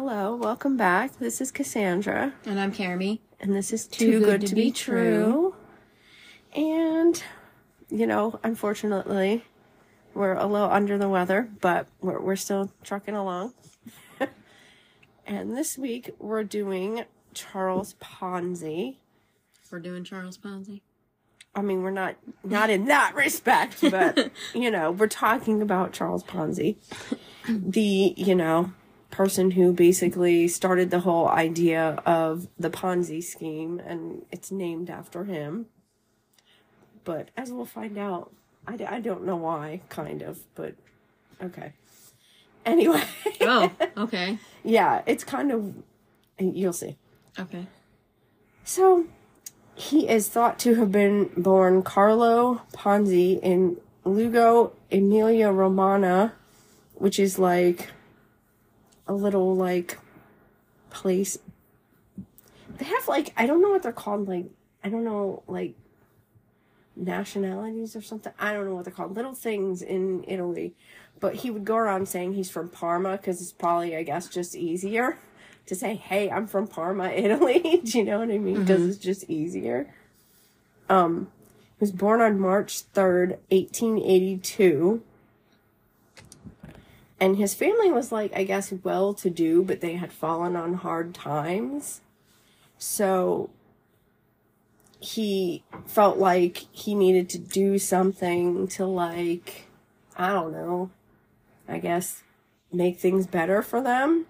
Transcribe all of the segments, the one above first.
Hello, welcome back. This is Cassandra, And I'm Carmi. and this is Too, Good, to, be, true. And, you know, unfortunately, we're a little under the weather, but we're, we're still trucking along. and this week we're doing Charles Ponzi. We're doing Charles Ponzi. I mean, we're not not in that respect, but you know, we're talking about Charles Ponzi, the you know person who basically started the whole idea of the Ponzi scheme, and it's named after him. But as we'll find out, I, d- I don't know why, kind of, but okay. Anyway, Oh, okay. yeah, it's kind of you'll see. Okay. So, he is thought to have been born Carlo Ponzi in Lugo, Emilia Romagna, which is like a little like place. They have like I don't know what they're called. Like I don't know like nationalities or something. I don't know what they're called. Little things in Italy. But he would go around saying he's from Parma because it's probably I guess just easier to say, "Hey, I'm from Parma, Italy." Do you know what I mean? Because it's just easier. Um, he was born on March third, eighteen eighty-two, and his family was like, I guess, well-to-do, but they had fallen on hard times, so he felt like he needed to do something to like, I don't know, I guess, make things better for them.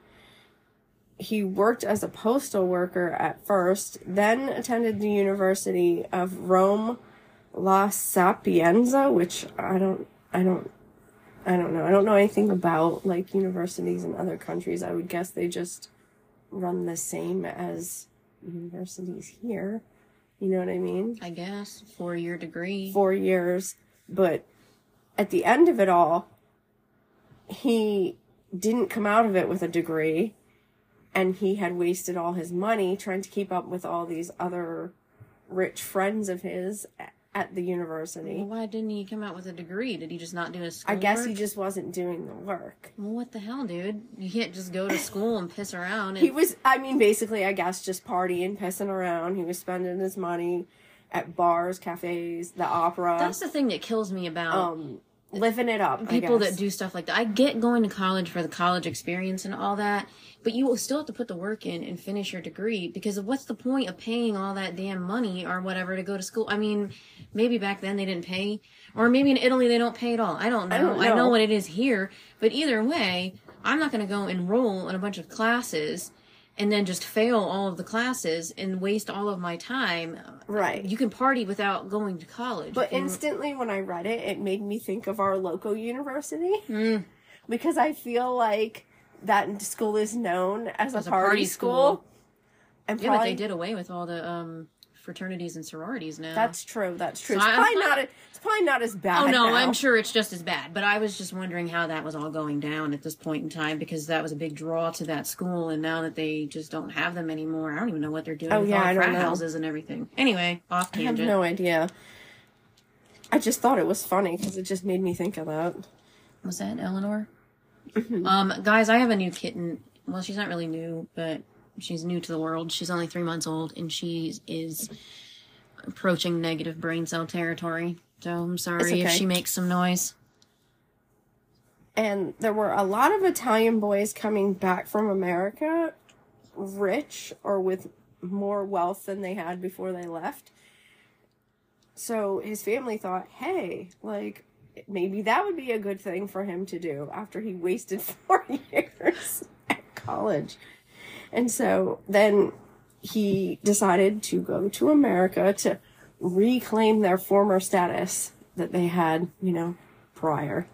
He worked as a postal worker at first, then attended the University of Rome La Sapienza, which I don't I don't I don't know. I don't know anything about like universities in other countries. I would guess they just run the same as universities here. You know what I mean? I guess. Four year degree. four years, but at the end of it all, he didn't come out of it with a degree, and he had wasted all his money trying to keep up with all these other rich friends of his at the university. Well, why didn't he come out with a degree? Did he just not do his I school? guess he just wasn't doing the work. Well, what the hell, dude? You can't just go to school and piss around. And... He was, I mean, basically, I guess, just partying, pissing around. He was spending his money at bars, cafes, the opera, That's the thing that kills me about um, living it up. People that do stuff like that. I get going to college for the college experience and all that, but you will still have to put the work in and finish your degree because of what's the point of paying all that damn money or whatever to go to school? I mean, maybe back then they didn't pay, or maybe in Italy they don't pay at all. I don't know. I, don't know. know. what it is here, but either way, I'm not going to go enroll in a bunch of classes and then just fail all of the classes and waste all of my time. Right. You can party without going to college. But And- instantly, when I read it, it made me think of our local university Mm. because I feel like that school is known as a, As a party, party school. school. And yeah, but they did away with all the um, fraternities and sororities now. That's true. That's true. So it's I- probably I- not. It's probably not as bad. Oh no, now. I'm sure it's just as bad. But I was just wondering how that was all going down at this point in time because that was a big draw to that school, and now that they just don't have them anymore, I don't even know what they're doing Oh, with yeah, all I the frat know. houses and everything. Anyway, off I have no idea. I just thought it was funny because it just made me think of that. Was that Eleanor? Mm-hmm. um, guys, I have a new kitten. Well, she's not really new, but she's new to the world. She's only three months old, and she is approaching negative brain cell territory. So I'm sorry if she makes some noise. and there were a lot of Italian boys coming back from America, rich or with more wealth than they had before they left. So his family thought, hey, like maybe that would be a good thing for him to do after he wasted four years at college. And so then he decided to go to America to reclaim their former status that they had, you know, prior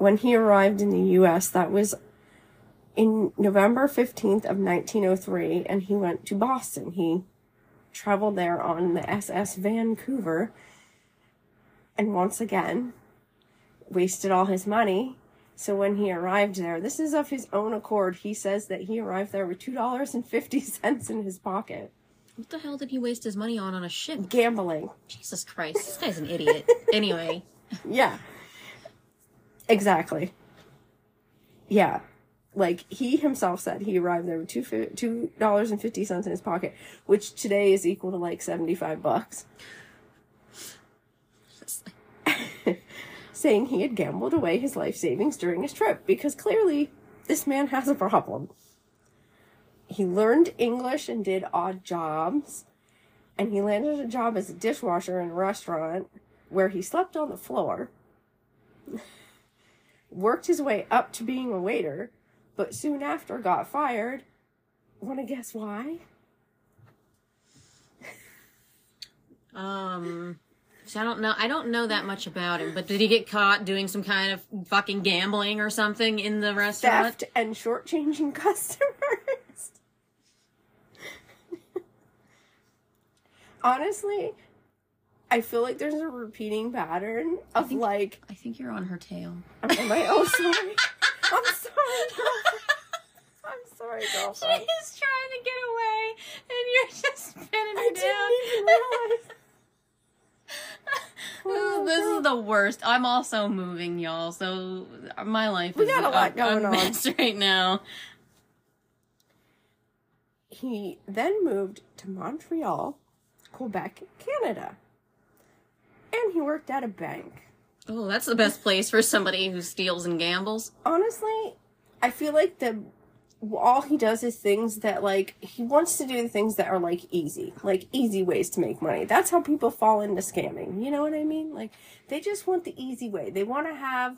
when he arrived in the US, that was in November 15th of 1903, and he went to Boston. He traveled there on the SS Vancouver, and once again, wasted all his money. So when he arrived there, this is of his own accord. He says that he arrived there with $2.50 in his pocket. What the hell did he waste his money on on a ship? Gambling. Jesus Christ, this guy's an idiot. anyway, Yeah. Exactly. Yeah. like he himself said he arrived there with two two dollars and fifty cents in his pocket, which today is equal to like seventy five bucks. Saying he had gambled away his life savings during his trip because clearly this man has a problem. He learned English and did odd jobs, and he landed a job as a dishwasher in a restaurant where he slept on the floor. Worked his way up to being a waiter but soon after got fired. Want to guess why? um, so I don't know. I don't know that much about him, but did he get caught doing some kind of fucking gambling or something in the restaurant? Theft and shortchanging customers. Honestly, I feel like there's a repeating pattern of think- like, I think you're on her tail. am I? Oh, sorry. I'm sorry. I'm sorry, girlfriend. She's trying to get away, and you're just spinning I her didn't even realize. Oh, this, is, this is the worst. I'm also moving, y'all. So my life We is got a lot going a on. mess right now. He then moved to Montreal, Quebec, Canada. And he worked at a bank. Oh, that's the best place for somebody who steals and gambles. Honestly, I feel like the all he does is things that like he wants to do the things that are like easy, like easy ways to make money. That's how people fall into scamming. You know what I mean? Like they just want the easy way. They want to have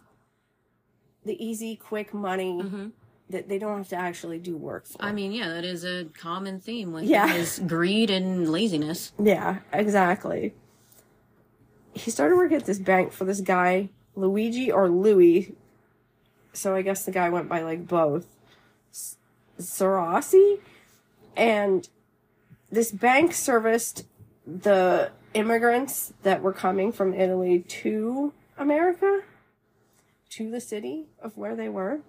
the easy, quick money mm-hmm. that they don't have to actually do work for. I mean, yeah, that is a common theme with Yeah. is greed and laziness. Yeah, exactly. He started working at this bank for this guy, Luigi or Louis. So I guess the guy went by like both. Zarossi. And this bank serviced the immigrants that were coming from Italy to America, to the city of where they were.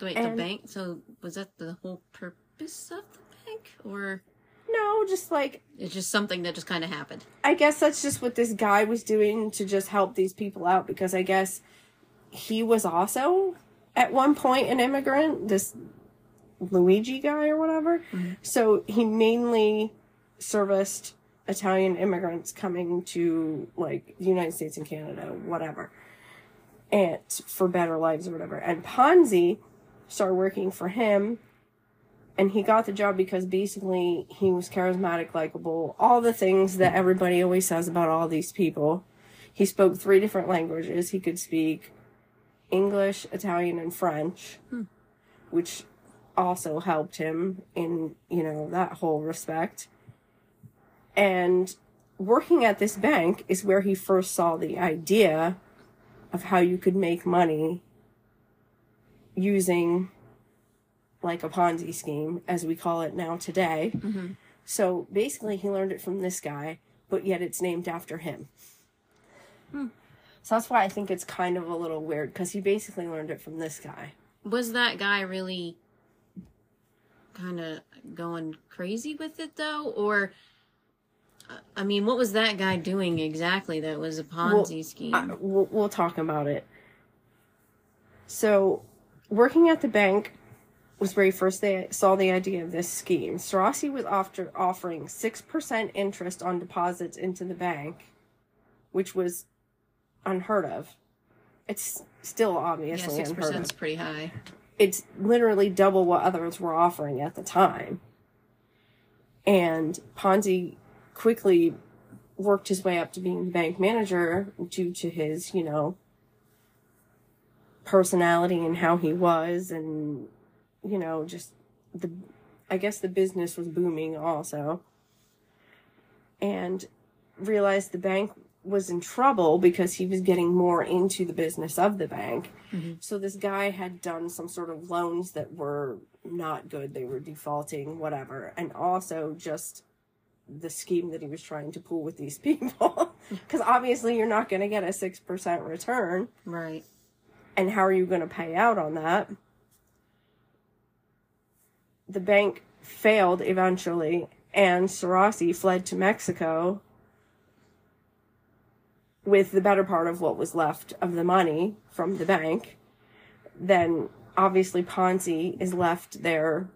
Wait, And- the bank. So was that the whole purpose of the bank, or No, just like it's just something that just kind of happened? I guess that's just what this guy was doing to just help these people out because I guess he was also at one point an immigrant, this Luigi guy or whatever. Mm-hmm. So he mainly serviced Italian immigrants coming to like the United States and Canada, whatever. And for better lives or whatever. And Ponzi started working for him and he got the job because basically he was charismatic, likable, all the things that everybody always says about all these people. He spoke three different languages. He could speak English, Italian, and French, hmm. which also helped him in, you know, that whole respect. And working at this bank is where he first saw the idea of how you could make money using like a Ponzi scheme, as we call it now today. Mm-hmm. So basically, he learned it from this guy, but yet it's named after him. Hmm. So that's why I think it's kind of a little weird because he basically learned it from this guy. Was that guy really kind of going crazy with it though, or? I mean, what was that guy doing exactly that was a Ponzi scheme? I- we'll, we'll talk about it. So, working at the bank was where he first they saw the idea of this scheme. Strassi was after offering 6% interest on deposits into the bank, which was unheard of. It's still obviously yeah, six of. pretty high. It's literally double what others were offering at the time. And Ponzi quickly worked his way up to being the bank manager due to his, you know, personality and how he was and you know, just the I guess the business was booming also. And realized the bank was in trouble because he was getting more into the business of the bank. Mm-hmm. So this guy had done some sort of loans that were not good. They were defaulting, whatever. And also just the scheme that he was trying to pull with these people. Because obviously you're not going to get a 6% return. Right. And how are you going to pay out on that? The bank failed eventually, and Zarossi fled to Mexico with the better part of what was left of the money from the bank. Then obviously Ponzi is left there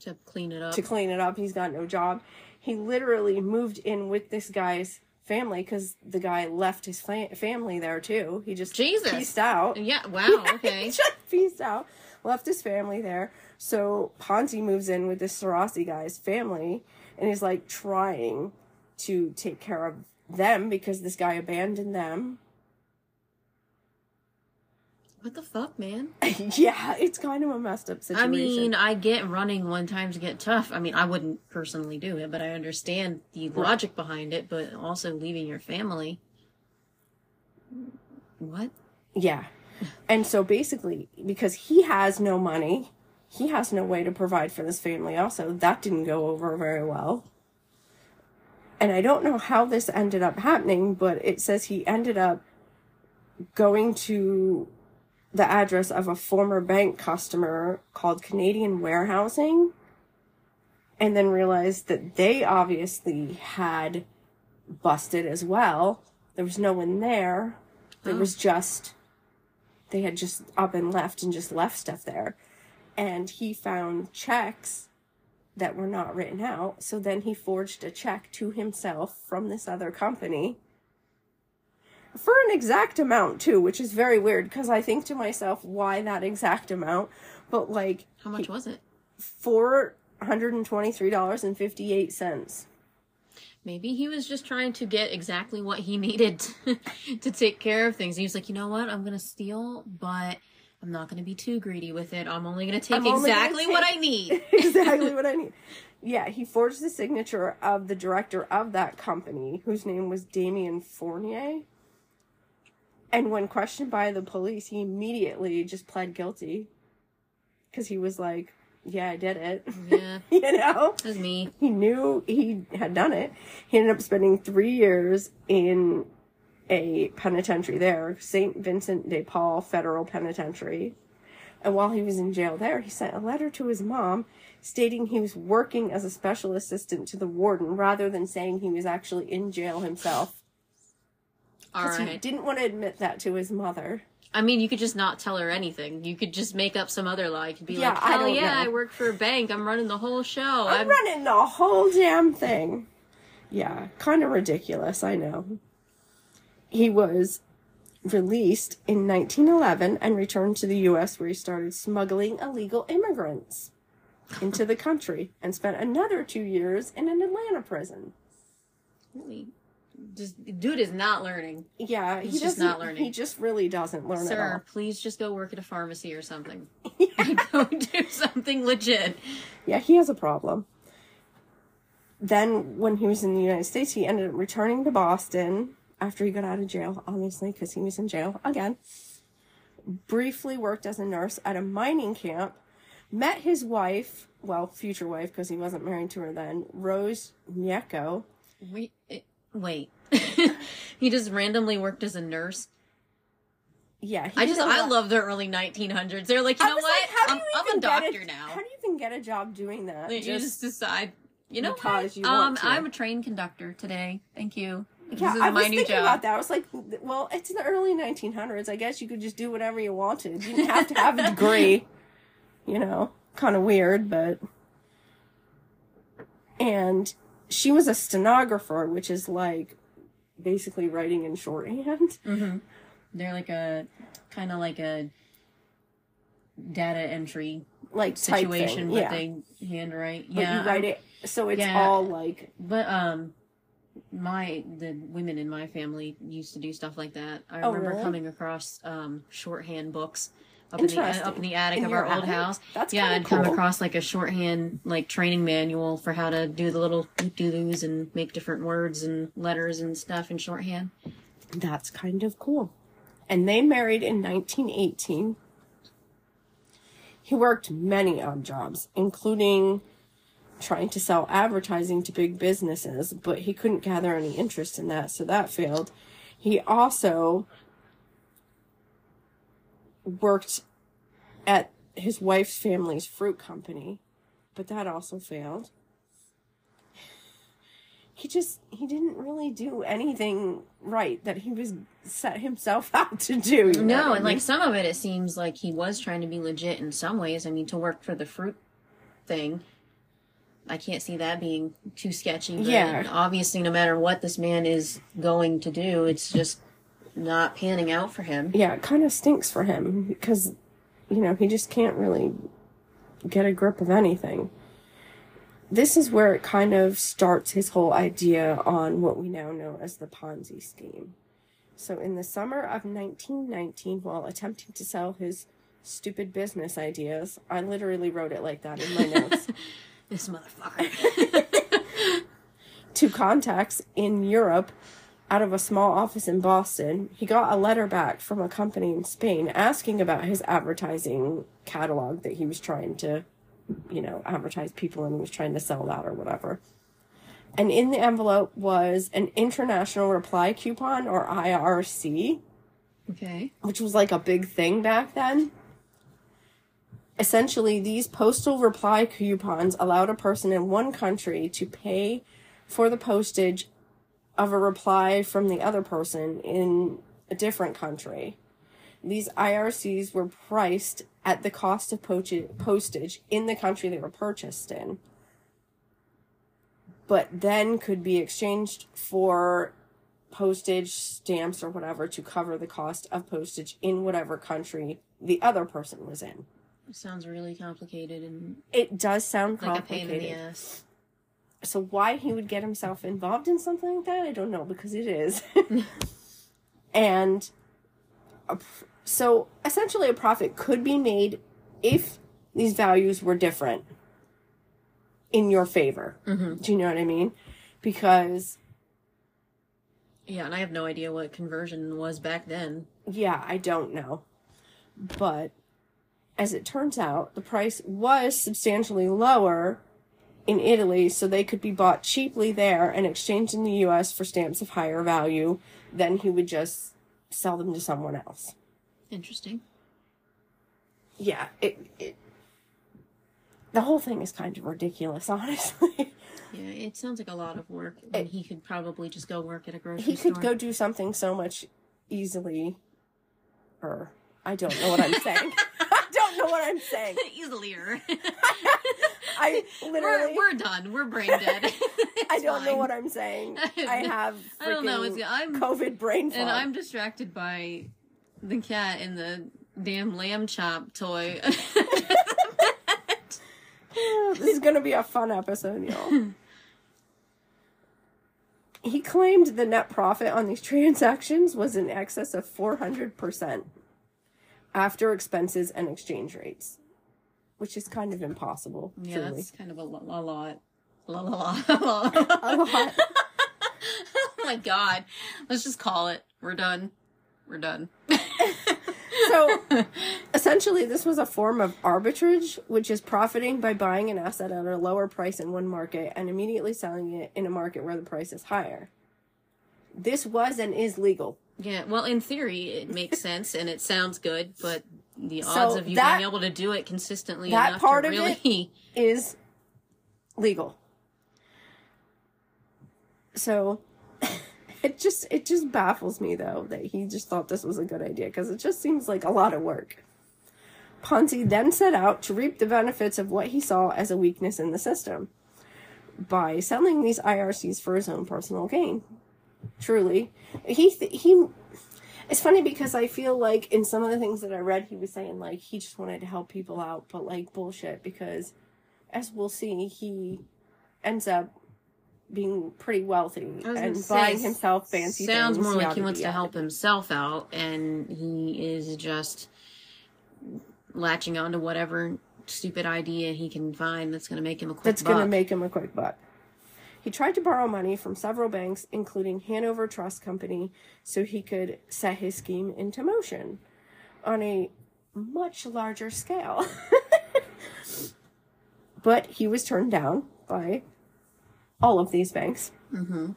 To clean it up. to clean it up. He's got no job. He literally moved in with this guy's family because the guy left his fa- family there too. He just Jesus. pieced out. yeah, wow, okay. just pieced out. Left his family there. So Ponzi moves in with this Zarossi guy's family and is like trying to take care of them because this guy abandoned them. What the fuck, man? yeah, it's kind of a messed up situation. I mean, I get running when times get tough. I mean, I wouldn't personally do it, but I understand the logic behind it, but also leaving your family. What? Yeah. And so basically, because he has no money, he has no way to provide for this family, also. That didn't go over very well. And I don't know how this ended up happening, but it says he ended up going to the address of a former bank customer called Canadian Warehousing and then realized that they obviously had busted as well. There was no one there. There Oh. was just they had just up and left and just left stuff there. And he found checks that were not written out. So then he forged a check to himself from this other company for an exact amount too, which is very weird because I think to myself, why that exact amount? But like How much was it? four hundred and twenty three dollars and fifty eight cents. Maybe he was just trying to get exactly what he needed to, to take care of things. He was like, you know what? I'm going to steal, but I'm not going to be too greedy with it. I'm only going to take exactly what I need. exactly what I need. Yeah, he forged the signature of the director of that company, whose name was Damien Fournier. And when questioned by the police, he immediately just pled guilty. Because he was like, yeah, I did it. yeah, you know? that's me. He knew he had done it. He ended up spending three years in a penitentiary there, St. Vincent de Paul Federal Penitentiary. And while he was in jail there, he sent a letter to his mom stating he was working as a special assistant to the warden rather than saying he was actually in jail himself. All 'Cause He didn't want to admit that to his mother. I mean, you could just not tell her anything. You could just make up some other lie. You could be Yeah, like, I hell don't yeah, know. I work for a bank. I'm running the whole show. I'm running the whole damn thing. Yeah, kind of ridiculous, I know. He was released in 1911 and returned to the U.S., where he started smuggling illegal immigrants into the country and spent another two years in an Atlanta prison. Really? Just, dude is not learning. Yeah, He's he just not learning. He just really doesn't learn at all. Sir, please just go work at a pharmacy or something. go do something legit. Yeah, he has a problem. Then, when he was in the United States, he ended up returning to Boston after he got out of jail, obviously, because he was in jail again. Briefly worked as a nurse at a mining camp. Met his wife, well, future wife, because he wasn't married to her then, Rose Gnecco. Wait. Wait. he just randomly worked as a nurse. Yeah, he I just, I love the early 1900s. They're like, you I know what? like, how do I'm, you I'm even a doctor a, now. How do you even get a job doing that? you just decide, you know because what? you um. I'm a train conductor today. Thank you. Yeah, I was thinking job. about that. I was like, well, it's in the early 1900s. I guess you could just do whatever you wanted. You didn't have to have a degree. You know, kind of weird, but. And she was a stenographer, which is like basically writing in shorthand. Mm-hmm. They're like a kind of like a data entry Like situation, thing. but yeah. they handwrite. but yeah, you write it, so it's Yeah. all like But um, my the women in my family used to do stuff like that. I Oh, remember really? coming across um shorthand books up in the up in the attic In of our old attic? house. That's yeah, I'd come across like a shorthand like training manual for how to do the little doos and make different words and letters and stuff in shorthand. That's kind of cool. And they married in 1918. He worked many odd jobs, including trying to sell advertising to big businesses, but he couldn't gather any interest in that, so that failed. He also worked at his wife's family's fruit company, but that also failed. He just he didn't really do anything right that he was set himself out to do. you know No, and like some of it, it seems like he was trying to be legit in some ways. I mean, to work for the fruit thing, I can't see that being too sketchy. But Yeah. Obviously, no matter what this man is going to do, it's just not panning out for him. yeah, it kind of stinks for him because you know he just can't really get a grip of anything. This is where it kind of starts his whole idea on what we now know as the Ponzi scheme. So, in the summer of 1919, while attempting to sell his stupid business ideas, I literally wrote it like that in my notes. This motherfucker. to contacts in Europe out of a small office in Boston, he got a letter back from a company in Spain asking about his advertising catalog that he was trying to, you know, advertise people and he was trying to sell that or whatever. And in the envelope was an international reply coupon or IRC, okay. which was like a big thing back then. Essentially, these postal reply coupons allowed a person in one country to pay for the postage of a reply from the other person in a different country. These IRCs were priced at the cost of postage in the country they were purchased in, but then could be exchanged for postage stamps or whatever to cover the cost of postage in whatever country the other person was in. Sounds really complicated and It does sound like a pain in the complicated. ass. So why he would get himself involved in something like that, I don't know because it is. and so essentially a profit could be made if these values were different in your favor. Mm-hmm. Do you know what I mean? Because Yeah, and I have no idea what conversion was back then. Yeah, I don't know. But as it turns out, the price was substantially lower in Italy, so they could be bought cheaply there and exchanged in the US for stamps of higher value. Then he would just sell them to someone else. Interesting. Yeah, it, it the whole thing is kind of ridiculous, honestly. Yeah, it sounds like a lot of work, and he could probably just go work at a grocery he store. He could go do something so much easily or I don't know what I'm saying. I don't know what I'm saying. easilier. I literally we're, we're done. We're brain dead. I don't know what I'm saying. I have I don't know. It's, I'm COVID brain fog. And I'm distracted by the cat and the damn lamb chop toy. this is going to be a fun episode, y'all. he claimed the net profit on these transactions was in excess of 400% after expenses and exchange rates, which is kind of impossible. yeah, truly. that's kind of a, lo- a lot. La la la la. a lot. oh my god. Let's just call it. We're done. We're done. So essentially, this was a form of arbitrage, which is profiting by buying an asset at a lower price in one market and immediately selling it in a market where the price is higher. This was and is legal. Yeah, well, in theory, it makes sense and it sounds good, but the So odds of you that- being able to do it consistently that enough part to of really Is legal. So it just it just baffles me though that he just thought this was a good idea because it just seems like a lot of work. Ponzi then set out to reap the benefits of what he saw as a weakness in the system by selling these IRCs for his own personal gain. Truly, he th- he. It's funny because I feel like in some of the things that I read, he was saying like he just wanted to help people out, but like bullshit because, as we'll see, he ends up being pretty wealthy I was gonna and say, buying himself fancy things. sounds things. more like he wants to help himself out and he is just latching on to whatever stupid idea he can find that's going to make him a quick that's going to make him a quick buck. He tried to borrow money from several banks, including Hanover Trust Company, so he could set his scheme into motion on a much larger scale. but he was turned down by all of these banks. Mhm.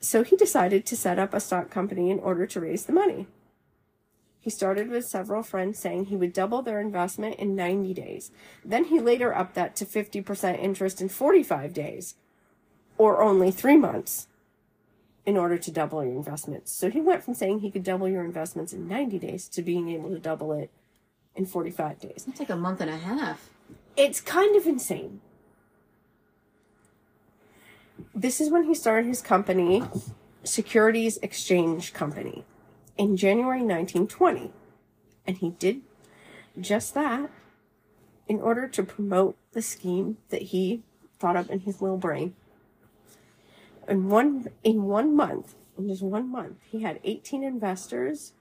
So he decided to set up a stock company in order to raise the money. He started with several friends saying he would double their investment in 90 days. Then he later upped that to 50% interest in 45 days. or only three months in order to double your investments. So he went from saying he could double your investments in 90 days to being able to double it in 45 days. It's like a month and a half. It's kind of insane. This is when he started his company, Securities Exchange Company, in January 1920. And he did just that in order to promote the scheme that he thought up in his little brain. In one in one month, in just one month, he had 18 investors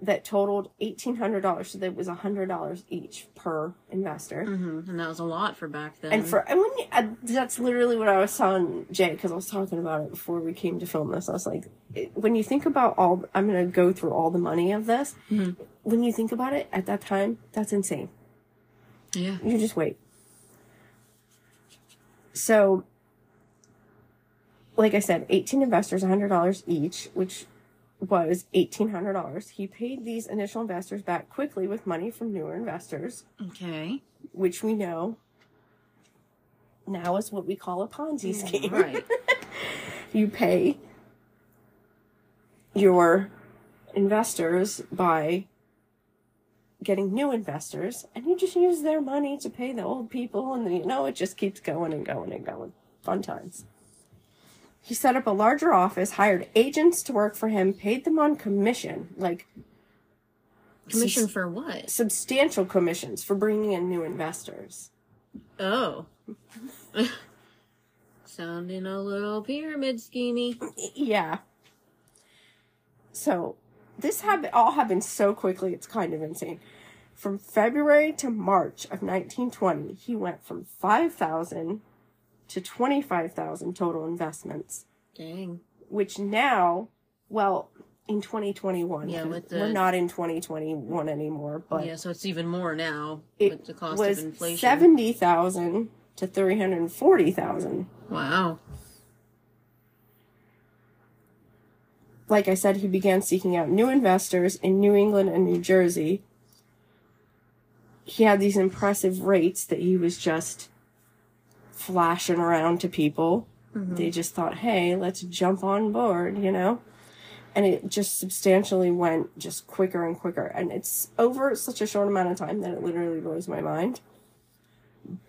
that totaled $1,800. So that was $100 each per investor. hmm And that was a lot for back then. And for and when you, uh, that's literally what I was telling Jay because I was talking about it before we came to film this. I was like, it, when you think about all, I'm gonna go through all the money of this. When you think about it, at that time, that's insane. yeah. You just wait. So, like I said, 18 investors, $100 each, which was $1,800. He paid these initial investors back quickly with money from newer investors, Okay. which we know now is what we call a Ponzi mm, scheme. Right. You pay your investors by getting new investors and you just use their money to pay the old people and you know it just keeps going and going and going fun times he set up a larger office hired agents to work for him paid them on commission like Commission for what? substantial commissions for bringing in new investors Oh. Sounding a little pyramid schemey. yeah so this happened all happened so quickly it's kind of insane from february to march of 1920 he went from 5000 to 25000 total investments Dang. which now well in 2021 Yeah, with we're not in 2021 anymore but Yeah, so it's even more now it with the cost was of inflation. 70000 to 340000 Wow. like I said, he began seeking out new investors in New England and New Jersey. He had these impressive rates that he was just flashing around to people. Mm-hmm. They just thought, hey, let's jump on board, you know? And it just substantially went just quicker and quicker. And it's over such a short amount of time that it literally blows my mind.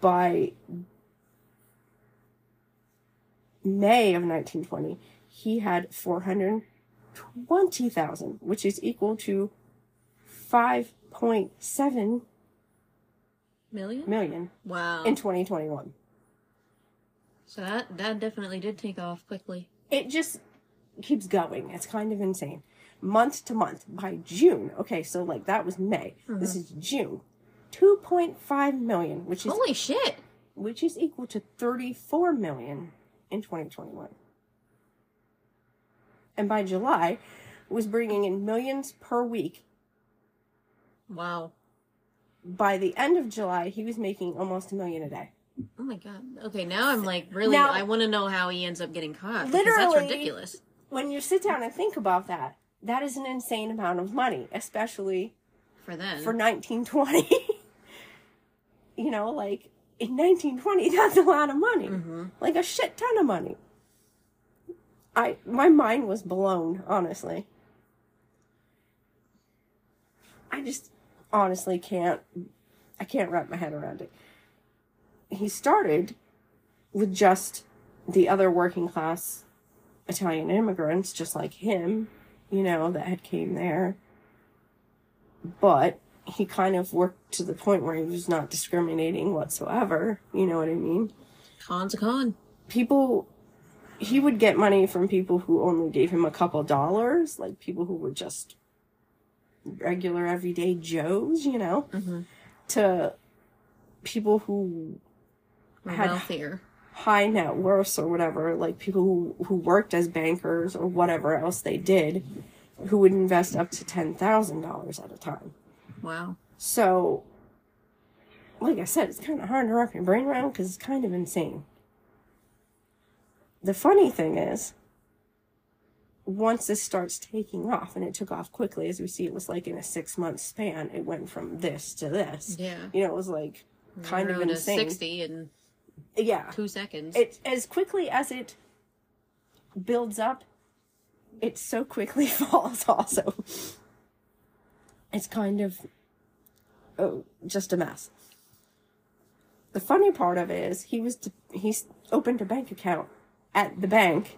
By May of 1920, he had 420,000, which is equal to 5.7 Million? million Wow. in 2021. So that that definitely did take off quickly. It just keeps going. It's kind of insane. Month to month. By June, okay, so like that was May. This mm-hmm. is June. 2.5 million, which is Holy shit. which is equal to 34 million in 2021. And by July, was bringing in millions per week. Wow. By the end of July, he was making almost a million a day. Oh my god. Okay, now I'm like really Now- I want to know how he ends up getting caught because that's Literally- ridiculous. When you sit down and think about that, that is an insane amount of money, especially For then. for 1920. you know, like in 1920, that's a lot of money. Mm-hmm. Like a shit ton of money. I my mind was blown, honestly. I just honestly can't I can't wrap my head around it. He started with just the other working class Italian immigrants just like him, you know, that had came there but he kind of worked to the point where he was not discriminating whatsoever. You know what I mean? Con's a con. People, he would get money from people who only gave him a couple dollars, like people who were just regular everyday Joes, you know, mm-hmm. to people who Had- wealthier. high net worths or whatever, like people who, who worked as bankers or whatever else they did, who would invest up to $10,000 at a time. Wow. So, like I said, it's kind of hard to wrap your brain around because it's kind of insane. The funny thing is, once this starts taking off, and it took off quickly, as we see, it was like in a six month span, it went from this to this. Yeah. You know, it was like kind of Zero to insane. 60 in Yeah. two seconds. It as quickly as it builds up, it so quickly falls also. It's kind of oh, just a mess. The funny part of it is he was he's opened a bank account at the bank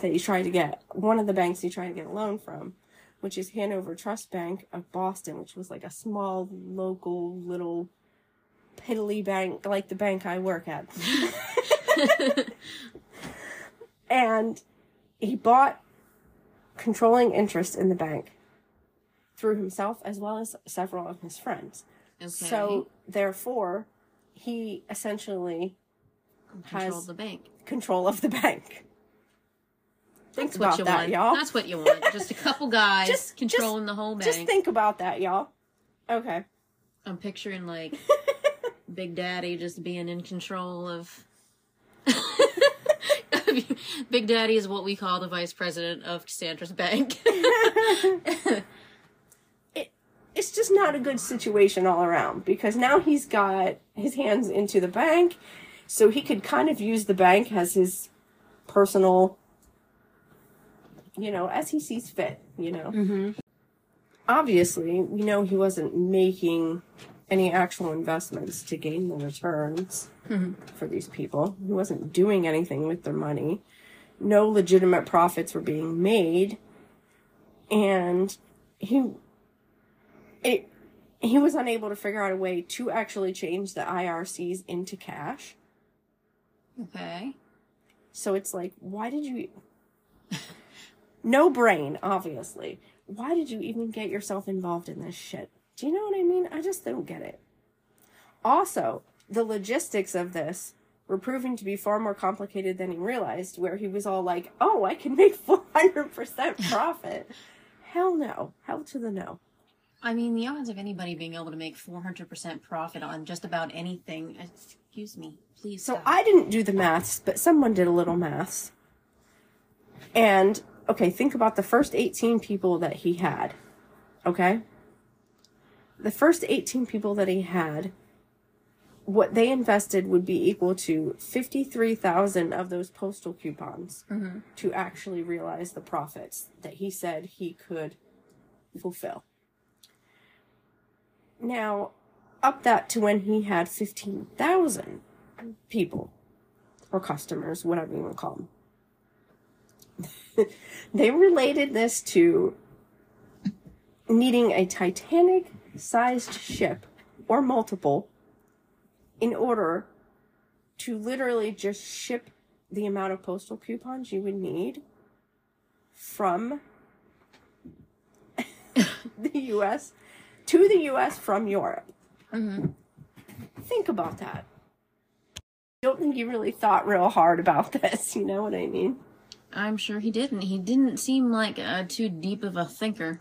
that he's trying to get one of the banks he's trying to get a loan from, which is Hanover Trust Bank of Boston, which was like a small local little piddly bank like the bank I work at. and he bought controlling interest in the bank through himself as well as several of his friends. okay. So therefore, he essentially control has the bank. control of the bank. Think That's about what you that, want. y'all. That's what you want. Just a couple guys Just- controlling the whole bank. Just think about that, y'all. Okay. I'm picturing like Big Daddy just being in control of. Big Daddy is what we call the vice president of Cassandra's bank. it's just not a good situation all around because now he's got his hands into the bank so he could kind of use the bank as his personal you know as he sees fit you know mm-hmm. obviously we know he wasn't making any actual investments to gain the returns Mhm. for these people he wasn't doing anything with their money no legitimate profits were being made and he it he was unable to figure out a way to actually change the IRCs into cash. Okay. So it's like, why did you no brain, obviously. Why did you even get yourself involved in this shit? Do you know what I mean? I just don't get it. Also, the logistics of this were proving to be far more complicated than he realized, where he was all like, oh, I can make 400% profit. Hell no. Hell to the no. I mean, the odds of anybody being able to make 400% profit on just about anything. Excuse me, please. So stop. I didn't do the maths, but someone did a little maths. And okay, think about the first 18 people that he had. Okay? The first 18 people that he had, what they invested would be equal to 53,000 of those postal coupons Mhm. to actually realize the profits that he said he could fulfill. Now, up that to when he had 15,000 people or customers, whatever you want to call them. they related this to needing a Titanic sized ship or multiple in order to literally just ship the amount of postal coupons you would need from the US to the US from Europe. Mhm. Think about that. I don't think you really thought real hard about this, you know what I mean? I'm sure he didn't. He didn't seem like uh, too deep of a thinker.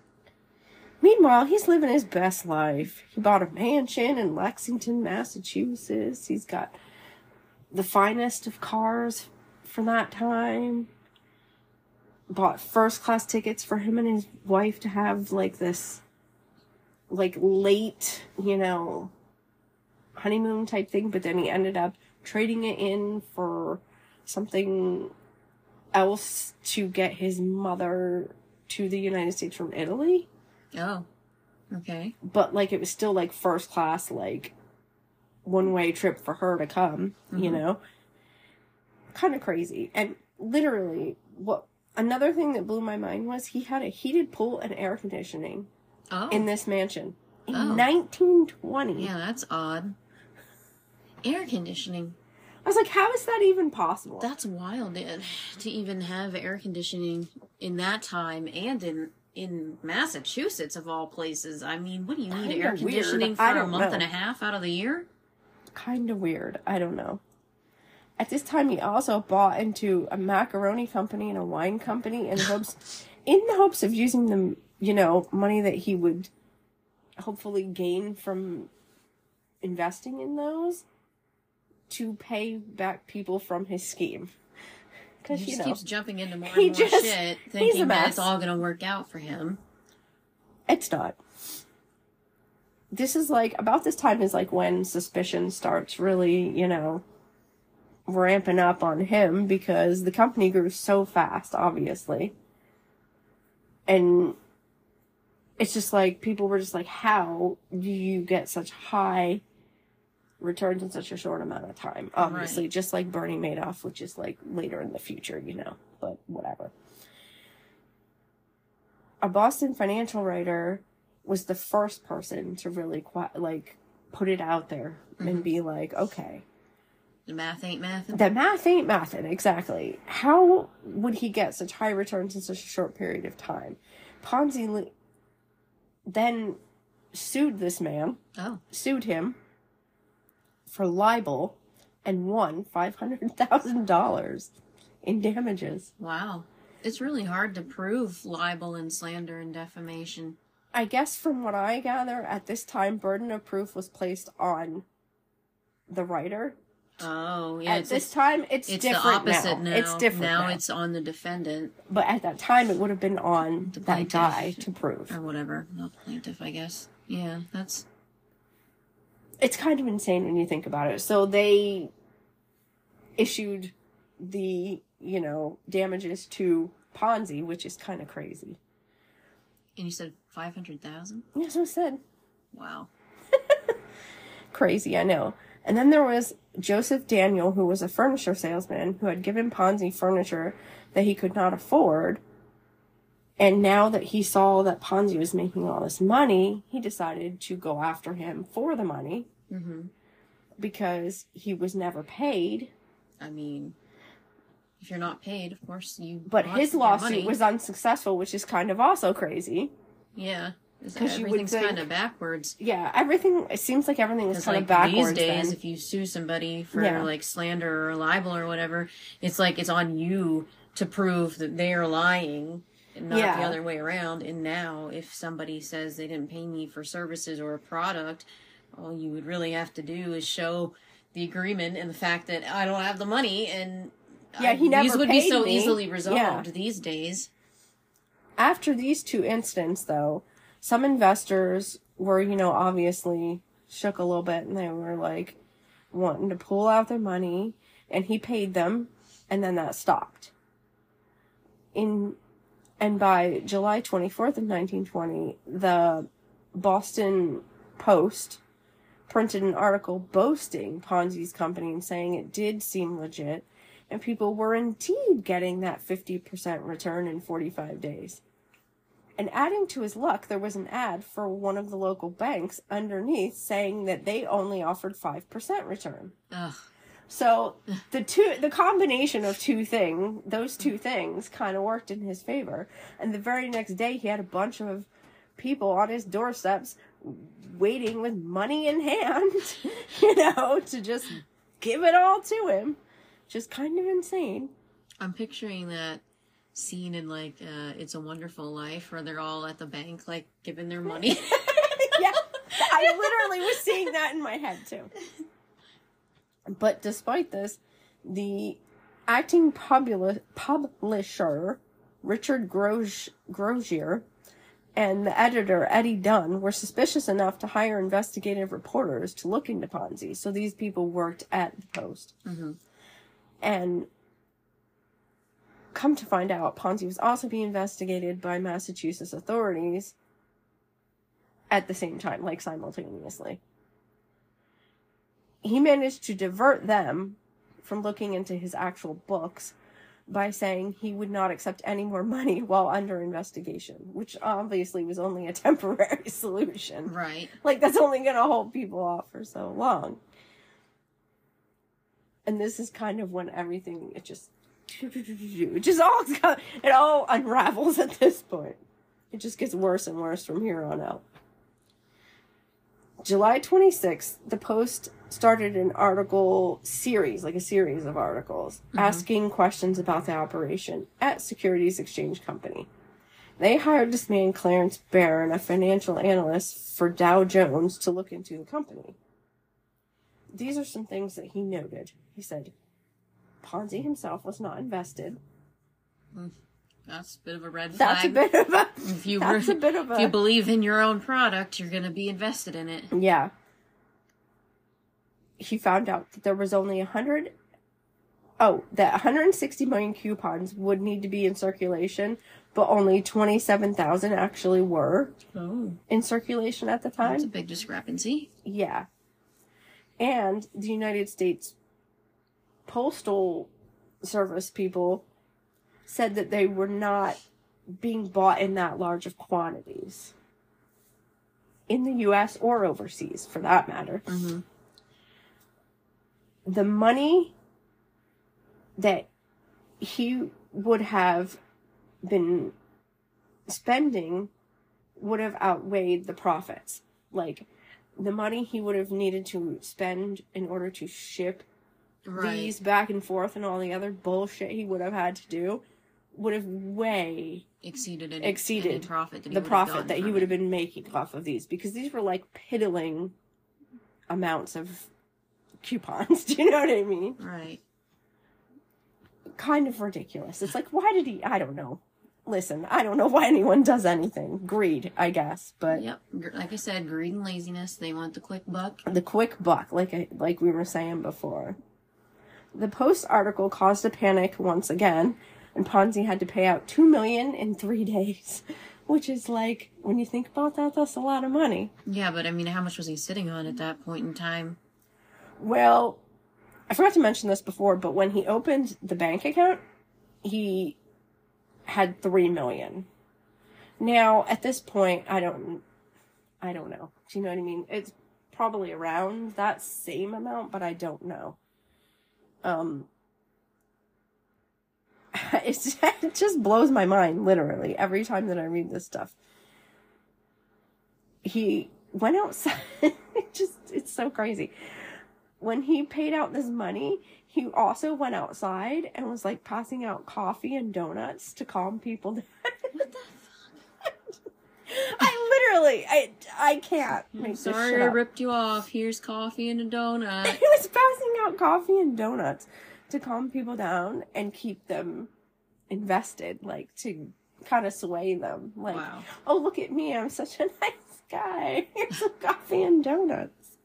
Meanwhile, he's living his best life. He bought a mansion in Lexington, Massachusetts. He's got the finest of cars for that time. Bought first class tickets for him and his wife to have like this like late, you know, honeymoon type thing, but then he ended up trading it in for something else to get his mother to the United States from Italy Oh, okay. but like it was still like first class like one way trip for her to come you Mhm. know kind of crazy and literally what another thing that blew my mind was he had a heated pool and air conditioning Oh, in this mansion in Oh. 1920 yeah, that's odd. Air conditioning. i was like how is that even possible That's wild to even have air conditioning in that time and in in Massachusetts of all places. I mean, what do you need Kinda air weird. conditioning for I a don't month know. and a half out of the year? kind of weird i don't know at this time he also bought into a macaroni company and a wine company in hopes in the hopes of using the you know money that he would hopefully gain from investing in those to pay back people from his scheme He because you just know keeps jumping into more and He more just- shit, thinking that it's all going to work out for him. it's not this is like about this time is like when suspicion starts really you know ramping up on him because the company grew so fast, obviously. And it's just like people were just like, how do you get such high returns in such a short amount of time? Obviously, Right. just like Bernie Madoff, which is like later in the future, you know, but whatever. A Boston financial writer was the first person to really qui- like put it out there and mm-hmm. be like, okay, The math ain't math. the math ain't mathin', exactly. How would he get such high returns in such a short period of time? Ponzi then sued this man, Oh, sued him for libel, and won $500,000 in damages. wow. It's really hard to prove libel and slander and defamation. I guess from what I gather, at this time, burden of proof was placed on the writer. Oh, yeah. At this time, it's, it's the different opposite now. now. It's different now. now. It's on the defendant But at that time, it would have been on The that plaintiff. guy to prove. or whatever. The plaintiff, I guess. Yeah, that's It's kind of insane when you think about it. So they issued the, you know, damages to Ponzi, which is kind of crazy. and you said five hundred thousand. Yes, I said. Wow. Crazy, I know. And then there was Joseph Daniel, who was a furniture salesman who had given Ponzi furniture that he could not afford. And now that he saw that Ponzi was making all this money, he decided to go after him for the money hmm because he was never paid. I mean, if you're not paid, of course you. But his lawsuit money. was unsuccessful, which is kind of also crazy. Yeah. would Everything's kind of backwards. Yeah, everything. It seems like everything is Because kind like of backwards. these days, then. if you sue somebody for Yeah. like slander or libel or whatever, it's like it's on you to prove that they are lying and not the other way around. And now, if somebody says they didn't pay me for services or a product, all you would really have to do is show the agreement and the fact that I don't have the money and. Uh, yeah, I- he never These would be so me. easily resolved Yeah. these days. After these two incidents, though, some investors were, you know, obviously shook a little bit, and they were like wanting to pull out their money, and he paid them, and then that stopped. In and by July 24th of 1920, the Boston Post printed an article boasting Ponzi's company and saying it did seem legit and people were indeed getting that 50% return in 45 days. And adding to his luck, there was an ad for one of the local banks underneath saying that they only offered 5% return. Ugh. So the two, the combination of two thing, those two things kind of worked in his favor. And the very next day, he had a bunch of people on his doorsteps waiting with money in hand, you know, to just give it all to him. Just kind of insane. I'm picturing that scene in like uh, It's a Wonderful Life where they're all at the bank like giving their money. yeah, I literally was seeing that in my head too. But despite this, the acting publi- publisher, Richard Grozier, and the editor, Eddie Dunn, were suspicious enough to hire investigative reporters to look into Ponzi. So these people worked at the Post. hmm And come to find out, Ponzi was also being investigated by Massachusetts authorities at the same time, like simultaneously. He managed to divert them from looking into his actual books by saying he would not accept any more money while under investigation, which obviously was only a temporary solution. Right. Like that's only gonna hold people off for so long. And this is kind of when everything it just it just all it all unravels at this point. It just gets worse and worse from here on out. July 26th, the Post started an article series, like a series of articles, mm-hmm. asking questions about the operation at Securities Exchange Company. They hired this man, Clarence Barron, a financial analyst for Dow Jones, to look into the company. These are some things that he noted. He said Ponzi himself was not invested. Mm. That's a bit of a red flag. That's a bit of a. if you That's re- a bit of if you believe in your own product, you're gonna be invested in it. Yeah. He found out that there was only a hundred oh, that 160 million coupons would need to be in circulation, but only 27,000 actually were Oh, in circulation at the time. that's a big discrepancy. Yeah. And the United States Postal Service people said that they were not being bought in that large of quantities. In the US or overseas, for that matter. hmm The money that he would have been spending would have outweighed the profits. Like the money he would have needed to spend in order to ship Right. these back and forth and all the other bullshit he would have had to do would have way exceeded any, exceeded any profit the profit that he would have been making off of these because these were like piddling amounts of coupons. Do you know what I mean? Right. Kind of ridiculous. It's like, why did he? I don't know. Listen, I don't know why anyone does anything. Greed, I guess, but Yep. Like I said, greed and laziness. They want the quick buck. the quick buck, like I, like we were saying before. The Post article caused a panic once again, and Ponzi had to pay out two million in three days, which is like when you think about that, that's a lot of money. Yeah, but I mean, how much was he sitting on at that point in time? Well, I forgot to mention this before, but when he opened the bank account, he had three million. Now, at this point, I don't, I don't know. Do you know what I mean? It's probably around that same amount, but I don't know. Um, it just blows my mind, literally, every time that I read this stuff. He went outside. it just, it's so crazy when he paid out this money, he also went outside and was like passing out coffee and donuts to calm people down. What the I literally, I, I can't make this Sorry I ripped you off. Here's coffee and a donut. He was passing out coffee and donuts to calm people down and keep them invested, like to kind of sway them. Like, Wow. oh, look at me, I'm such a nice guy. Here's some coffee and donuts.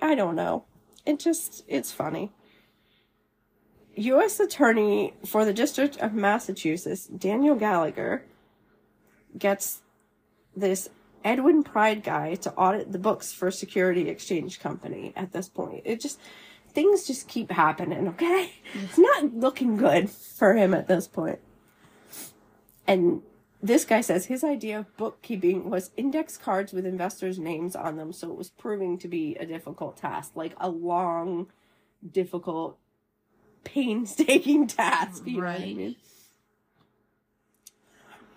I don't know. It just, it's funny. U.S. Attorney for the District of Massachusetts, Daniel Gallagher, gets this Edwin Pride guy to audit the books for Security Exchange Company at this point. It just, things just keep happening, okay? It's not looking good for him at this point. And this guy says his idea of bookkeeping was index cards with investors' names on them, so it was proving to be a difficult task, like a long, difficult, painstaking task. You know what I Right. mean?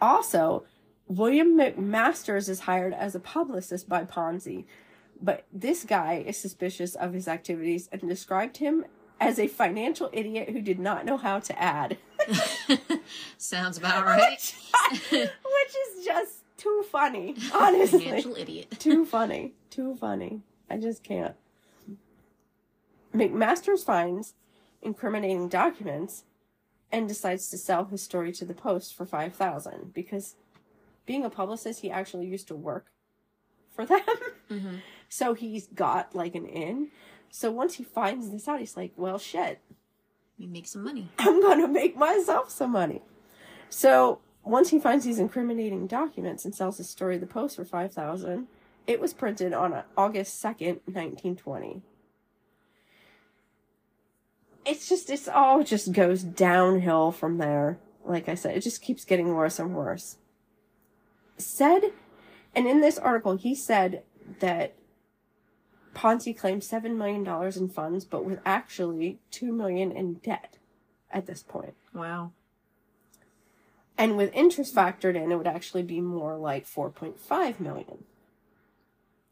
Also, William McMasters is hired as a publicist by Ponzi, but this guy is suspicious of his activities and described him as a financial idiot who did not know how to add. Sounds about right. which, which is just too funny, honestly. Financial idiot. too funny. Too funny. I just can't. McMasters finds incriminating documents and decides to sell his story to the Post for 5000 because being a publicist, he actually used to work for them. hmm So he's got like an in. So once he finds this out, he's like, well, shit, We make some money. I'm gonna make myself some money. So once he finds these incriminating documents and sells his story to the Post for five thousand, it was printed on uh, August second, nineteen twenty. It's just it's all just goes downhill from there. Like I said, it just keeps getting worse and worse. Said, and in this article, he said that Ponzi claimed seven million dollars in funds, but was actually two million in debt at this point. Wow. And with interest factored in, it would actually be more like four point five million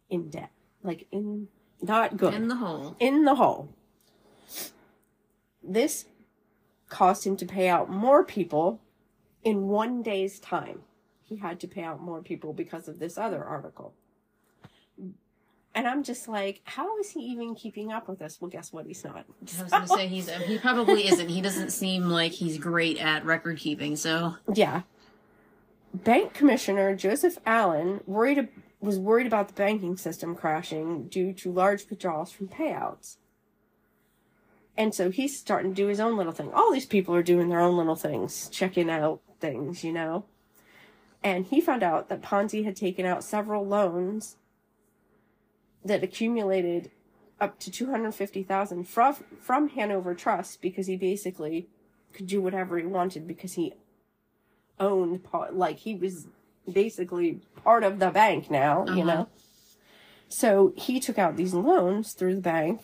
in debt. Like in not good. In the hole. in the hole. This caused him to pay out more people in one day's time. He had to pay out more people because of this other article. And I'm just like, how is he even keeping up with this? Well, guess what? He's not. I was gonna say he's he probably isn't. He doesn't seem like he's great at record keeping. So Yeah. Bank Commissioner Joseph Allen worried was worried about the banking system crashing due to large withdrawals from payouts. And so he's starting to do his own little thing. All these people are doing their own little things, checking out things, you know. And he found out that Ponzi had taken out several loans that accumulated up to 250,000 from from Hanover Trust because he basically could do whatever he wanted because he owned part like he was basically part of the bank now, you Uh-huh. know. So he took out these loans through the bank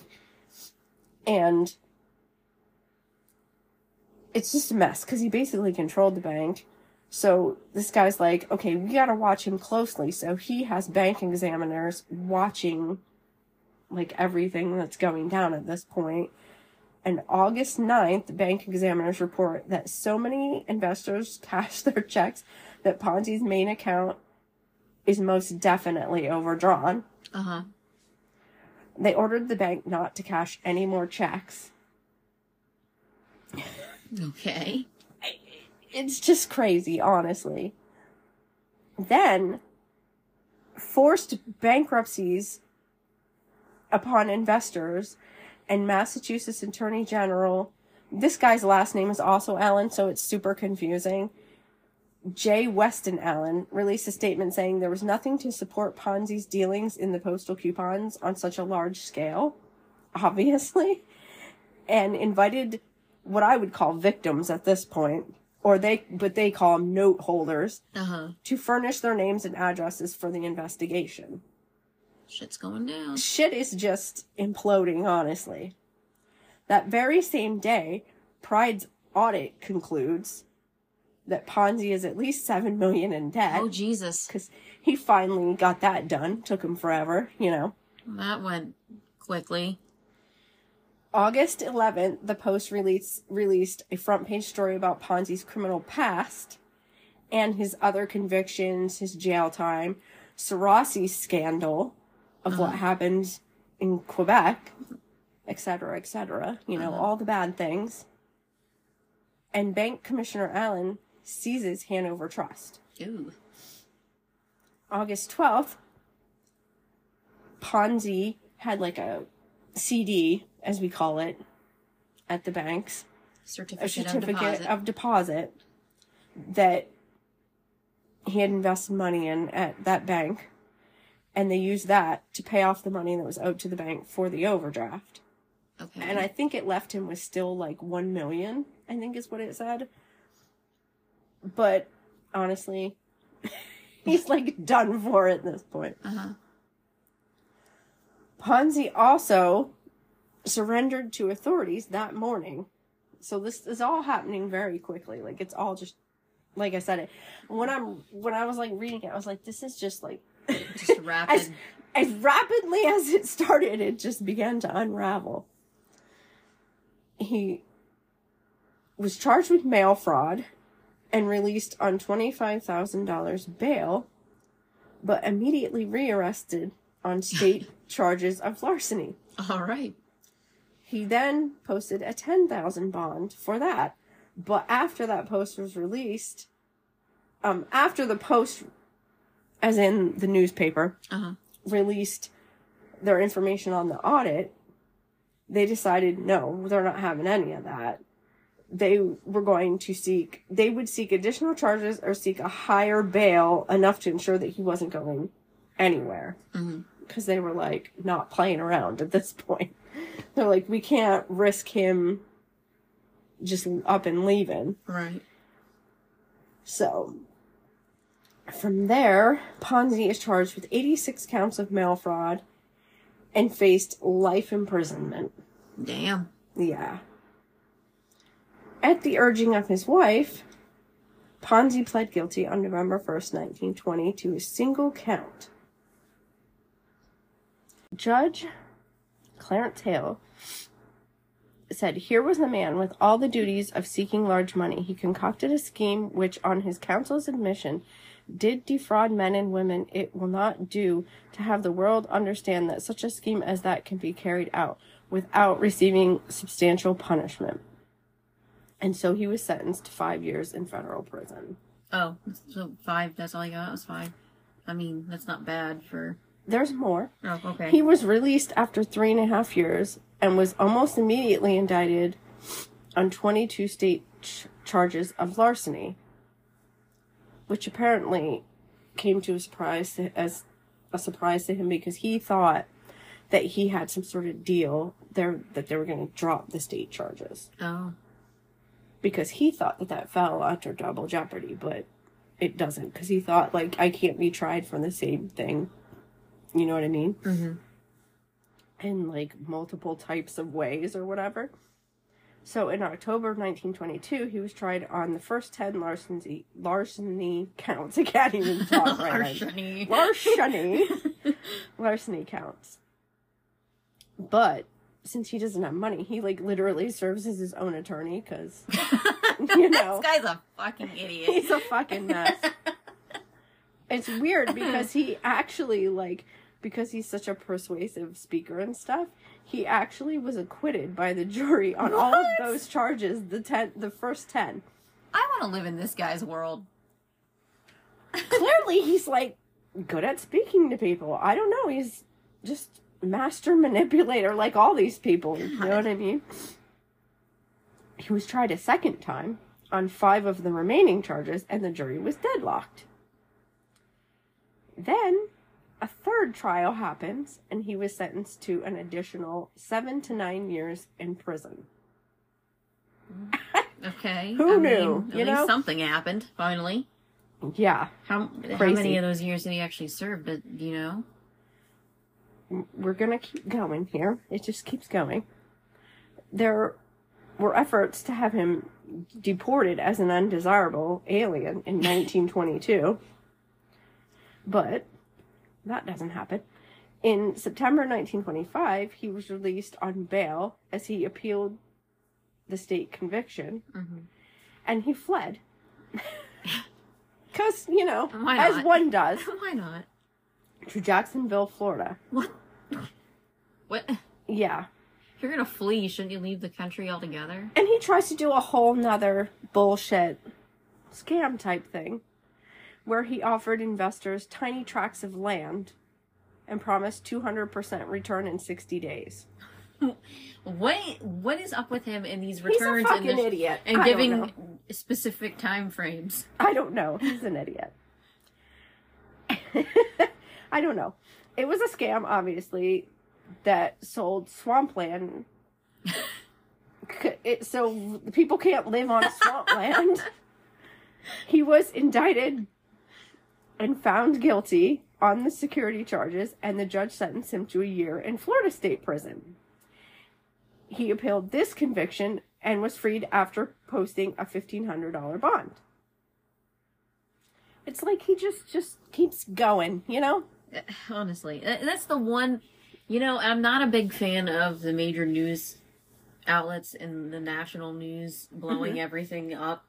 and it's just a mess because he basically controlled the bank. So this guy's like, okay, we got to watch him closely. So he has bank examiners watching like everything that's going down at this point. And August 9th, the bank examiners report that so many investors cashed their checks that Ponzi's main account is most definitely overdrawn. Uh huh. They ordered the bank not to cash any more checks. Okay. It's just crazy, honestly. Then, forced bankruptcies upon investors and Massachusetts Attorney General. This guy's last name is also Allen, so it's super confusing. J. Weston Allen released a statement saying there was nothing to support Ponzi's dealings in the postal coupons on such a large scale, obviously, and invited what I would call victims at this point, or they, but they call them note holders, Uh huh. to furnish their names and addresses for the investigation. Shit's going down. Shit is just imploding, honestly. That very same day, Pride's audit concludes that Ponzi is at least seven million in debt Oh Jesus. because he finally got that done. Took him forever, you know. That went quickly. August 11th, the Post release, released a front page story about Ponzi's criminal past and his other convictions, his jail time, Zarossi's scandal of what happened in Quebec, etc., etc. You know, uh-huh. all the bad things. And Bank Commissioner Allen seizes Hanover Trust. Ooh. August 12th, Ponzi had like a CD, as we call it, at the banks, a Certificate, certificate of deposit. of deposit that he had invested money in at that bank. And they used that to pay off the money that was owed to the bank for the overdraft. okay. And I think it left him with still like one million, I think is what it said. But honestly, he's like done for at this point. uh-huh. Ponzi also surrendered to authorities that morning. So this is all happening very quickly. Like it's all just like I said it. When I'm when I was like reading it, I was like, this is just like Just rapid. as as rapidly as it started, it just began to unravel. He was charged with mail fraud and released on $25,000 bail, but immediately rearrested on state charges of larceny. All right. He then posted a 10,000 bond for that. But after that post was released, um, after the post, as in the newspaper, Uh huh. released their information on the audit, they decided no, they're not having any of that. They were going to seek, they would seek additional charges or seek a higher bail enough to ensure that he wasn't going anywhere. hmm Because they were like not playing around at this point. They're like, we can't risk him just up and leaving. Right. So, from there, Ponzi is charged with 86 counts of mail fraud and faced life imprisonment. Damn. Yeah. At the urging of his wife, Ponzi pled guilty on November 1st, 1920, to a single count. Judge Clarence Hale said, Here was a man with all the duties of seeking large money. He concocted a scheme which, on his counsel's admission, did defraud men and women. It will not do to have the world understand that such a scheme as that can be carried out without receiving substantial punishment. And so he was sentenced to five years in federal prison. Oh, so five. That's all you got. Was five. I mean, that's not bad for. There's more. Oh, okay. He was released after three and a half years and was almost immediately indicted on 22 state ch- charges of larceny, which apparently came to a surprise to, as a surprise to him because he thought that he had some sort of deal there that they were going to drop the state charges Oh. because he thought that that fell under double jeopardy, but it doesn't because he thought like I can't be tried for the same thing. You know what I mean? Mm-hmm. In like multiple types of ways or whatever. So in October of 1922, he was tried on the first 10 larceny larceny counts. I can't even talk right. Larceny. larceny larceny counts. But since he doesn't have money, he like literally serves as his own attorney because you know this guy's a fucking idiot. he's a fucking mess. It's weird because he actually like because he's such a persuasive speaker and stuff. He actually was acquitted by the jury on all of those charges. The ten, the first ten. I want to live in this guy's world. Clearly, he's like good at speaking to people. I don't know. He's just master manipulator like all these people. You know what I mean? He was tried a second time on five of the remaining charges, and the jury was deadlocked. Then a third trial happens, and he was sentenced to an additional seven to nine years in prison. Okay. Who I knew, Mean, at you least know? something happened finally. Yeah, How how many of those years did he actually serve? But you know? we're gonna keep going here. It just keeps going. There were efforts to have him deported as an undesirable alien in 1922, but that doesn't happen. In September 1925, he was released on bail as he appealed the state conviction, Mhm. and he fled. Because, you know, as one does, Why not? to Jacksonville, Florida. What? What? Yeah. If you're gonna flee, shouldn't you leave the country altogether? And he tries to do a whole nother bullshit scam type thing where he offered investors tiny tracts of land and promised 200% return in 60 days. What what is up with him in these returns and, this- idiot. and giving specific time frames? I don't know. He's an idiot. I don't know. It was a scam, obviously, that sold swampland. It, so people can't live on swampland. he was indicted and found guilty on the security charges, and the judge sentenced him to a year in Florida State Prison. He appealed this conviction and was freed after posting a $1,500 bond. It's like he just just keeps going, you know? Honestly, that's the one. You know, I'm not a big fan of the major news outlets and the national news blowing mm-hmm. everything up,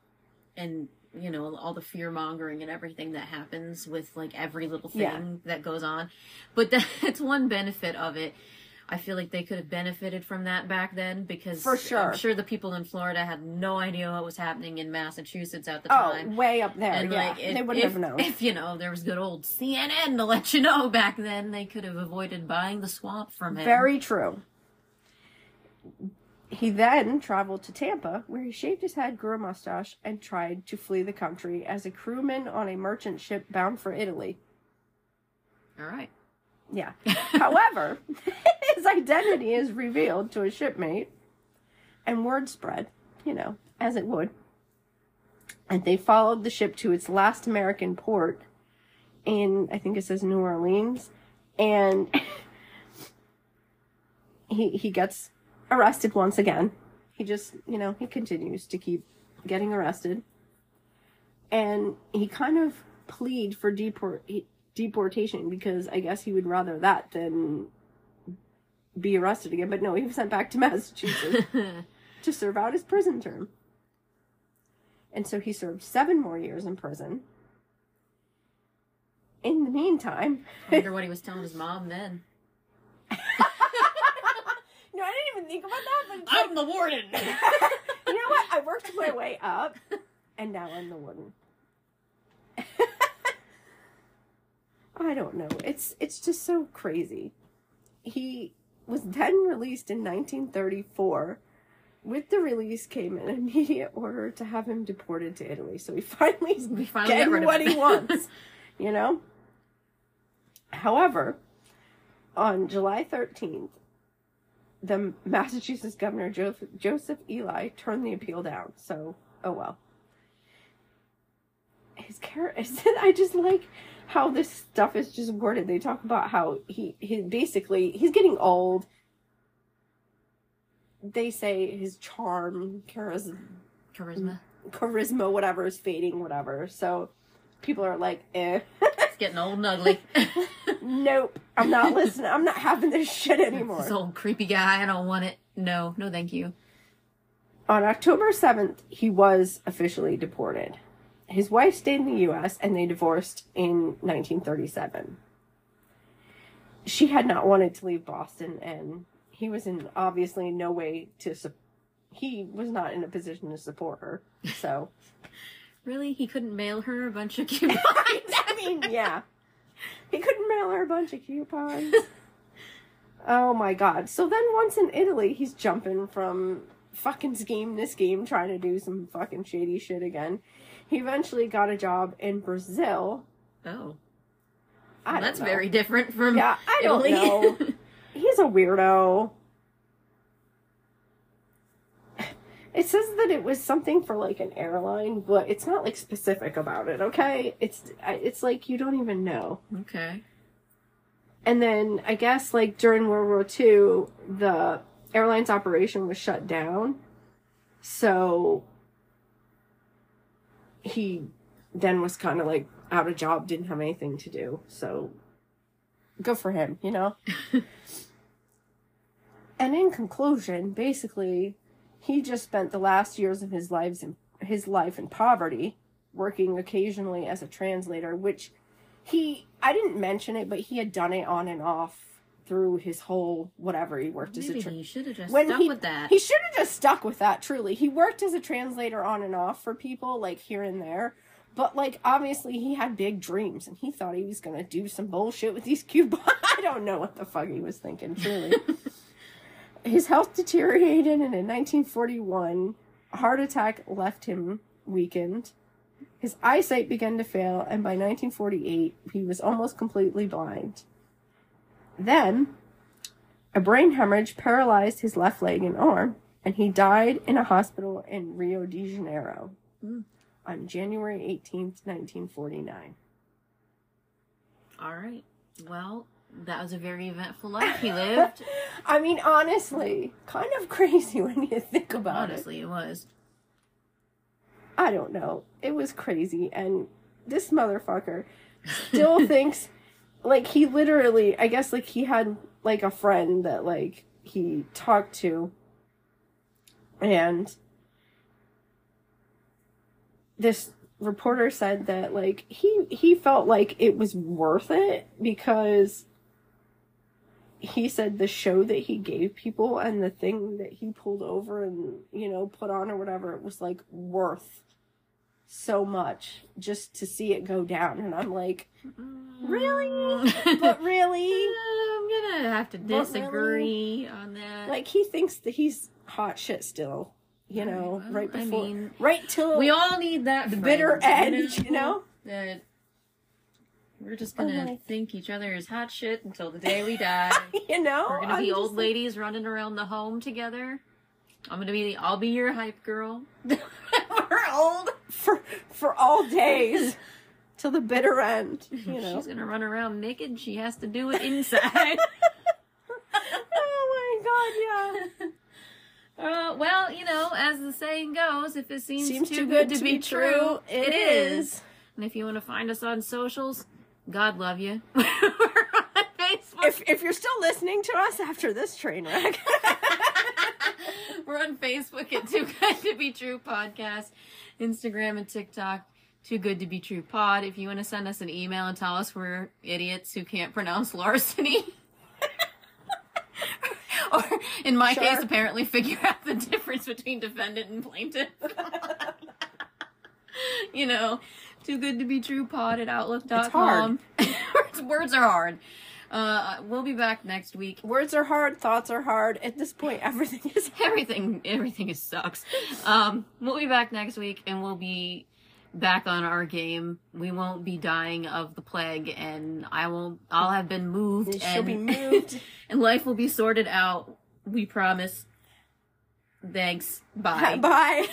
and you know all the fear mongering and everything that happens with like every little thing Yeah. that goes on. But that's one benefit of it. I feel like they could have benefited from that back then because For sure. I'm sure the people in Florida had no idea what was happening in Massachusetts at the Oh, time. way up there. And yeah, like, if, they wouldn't if, have known. if you know there was good old CNN to let you know back then, they could have avoided buying the swamp from him. Very true. He then traveled to Tampa, where he shaved his head, grew a mustache, and tried to flee the country as a crewman on a merchant ship bound for Italy. all right. Yeah. However, his identity is revealed to a shipmate, and word spread, you know, as it would. And they followed the ship to its last American port in, I think it says New Orleans, and he he gets arrested once again. He just, you know, he continues to keep getting arrested, and he kind of plead for deport deportation because I guess he would rather that than be arrested again. But no, he was sent back to Massachusetts to serve out his prison term. And so he served seven more years in prison. In the meantime, I wonder what he was telling his mom then. no, I didn't even think about that. But it's like, the warden. you know what? I worked my way up, and now I'm the warden. I don't know. It's it's just so crazy. He was then released in 1934. With the release came an immediate order to have him deported to Italy. So he finally We finally get getting rid what he wants, you know? However, on July 13th, the Massachusetts governor Joseph, Joseph Ely turned the appeal down. So, oh well. His character, I just like how this stuff is just worded. They talk about how he, he basically he's getting old. They say his charm, charisma, Charisma. charisma, whatever is fading, whatever. So people are like, eh. It's getting old and ugly. nope, I'm not listening. I'm not having this shit anymore. this old creepy guy. I don't want it. No, no, thank you. On October 7th, he was officially deported. His wife stayed in the U.S. and they divorced in 1937. She had not wanted to leave Boston, and he was in obviously no way to. Su- he was not in a position to support her. So, Really? He couldn't mail her a bunch of coupons? Mean, yeah, he couldn't mail her a bunch of coupons. oh my god! So then, once in Italy, he's jumping from fucking scheme to scheme, trying to do some fucking shady shit again. He eventually got a job in Brazil. Oh. I Well, that's know. very different from Yeah, I don't Italy. know. He's a weirdo. It says that it was something for like an airline, but it's not like specific about it. Okay, it's it's like you don't even know. okay. And then I guess like during World War II, the airline's operation was shut down. So he then was kind of like out of job, didn't have anything to do. So good for him, you know? and in conclusion, basically, he just spent the last years of his lives in his life in poverty, working occasionally as a translator, which he I didn't mention it, but he had done it on and off through his whole whatever he worked as a Maybe tra- he should have just when stuck he, with that. He should have just stuck with that, truly. He worked as a translator on and off for people, like here and there. But, like, obviously, he had big dreams and he thought he was going to do some bullshit with these coupons. I don't know what the fuck he was thinking, truly. His health deteriorated, and in 1941, a heart attack left him weakened. His eyesight began to fail, and by 1948, he was almost completely blind. Then, a brain hemorrhage paralyzed his left leg and arm, and he died in a hospital in Rio de Janeiro Mm. on January 18th, 1949. All right. Well, that was a very eventful life he lived. I mean, honestly, kind of crazy when you think about it. Honestly, it was. I don't know. It was crazy. And this motherfucker still thinks, like, he literally, I guess, like, he had, like, a friend that, like, he talked to. And this reporter said that, like, he, he felt like it was worth it because he said the show that he gave people and the thing that he pulled over and you know put on or whatever it was like worth so much just to see it go down and i'm like Really? but really I'm gonna have to But really? disagree on that. like he thinks that he's hot shit still you know Well, right I before mean, right till we all need that the friend, bitter end you know That we're just Oh gonna my- think each other is hot shit until the day we die. you know We're gonna I'm be old like- ladies running around the home together. I'm gonna be. The I'll be your hype girl. We're old. for for all days till the bitter end you know She's gonna run around naked. She has to do it inside. oh my god yeah uh, well, you know, as the saying goes, if it seems, seems too, good, to be true, it it is. is. And if you want to find us on socials, God love you. We're on Facebook. if if you're still listening to us after this train wreck We're on Facebook at Too Good to Be True Podcast, Instagram and TikTok, Too Good to Be True Pod. If you want to send us an email and tell us we're idiots who can't pronounce larceny. or in my Sure. case, apparently figure out the difference between defendant and plaintiff. you know, too good to be true pod at outlook.com. hard. Words- are hard. Uh, we'll be back next week. Words are hard, thoughts are hard. At this point, everything is Everything, everything is sucks. Um, we'll be back next week, and we'll be back on our game. We won't be dying of the plague, and I won't. I'll have been moved, She'll and be moved. and life will be sorted out. We promise. Thanks. Bye. Bye.